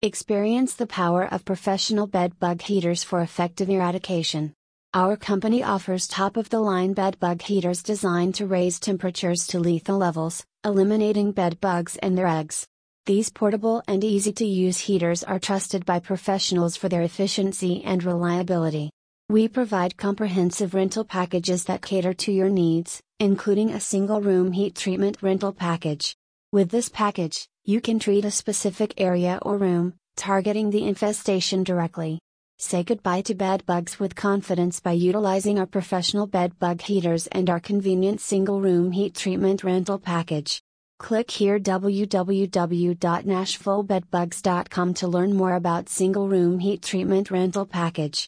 Experience the power of professional bed bug heaters for effective eradication. Our company offers top of the line bed bug heaters designed to raise temperatures to lethal levels, eliminating bed bugs and their eggs. These portable and easy to use heaters are trusted by professionals for their efficiency and reliability. We provide comprehensive rental packages that cater to your needs, including a single room heat treatment rental package. With this package, you can treat a specific area or room, targeting the infestation directly. Say goodbye to bed bugs with confidence by utilizing our professional bed bug heaters and our convenient single room heat treatment rental package. Click here www.nashvillebedbugs.com to learn more about single room heat treatment rental package.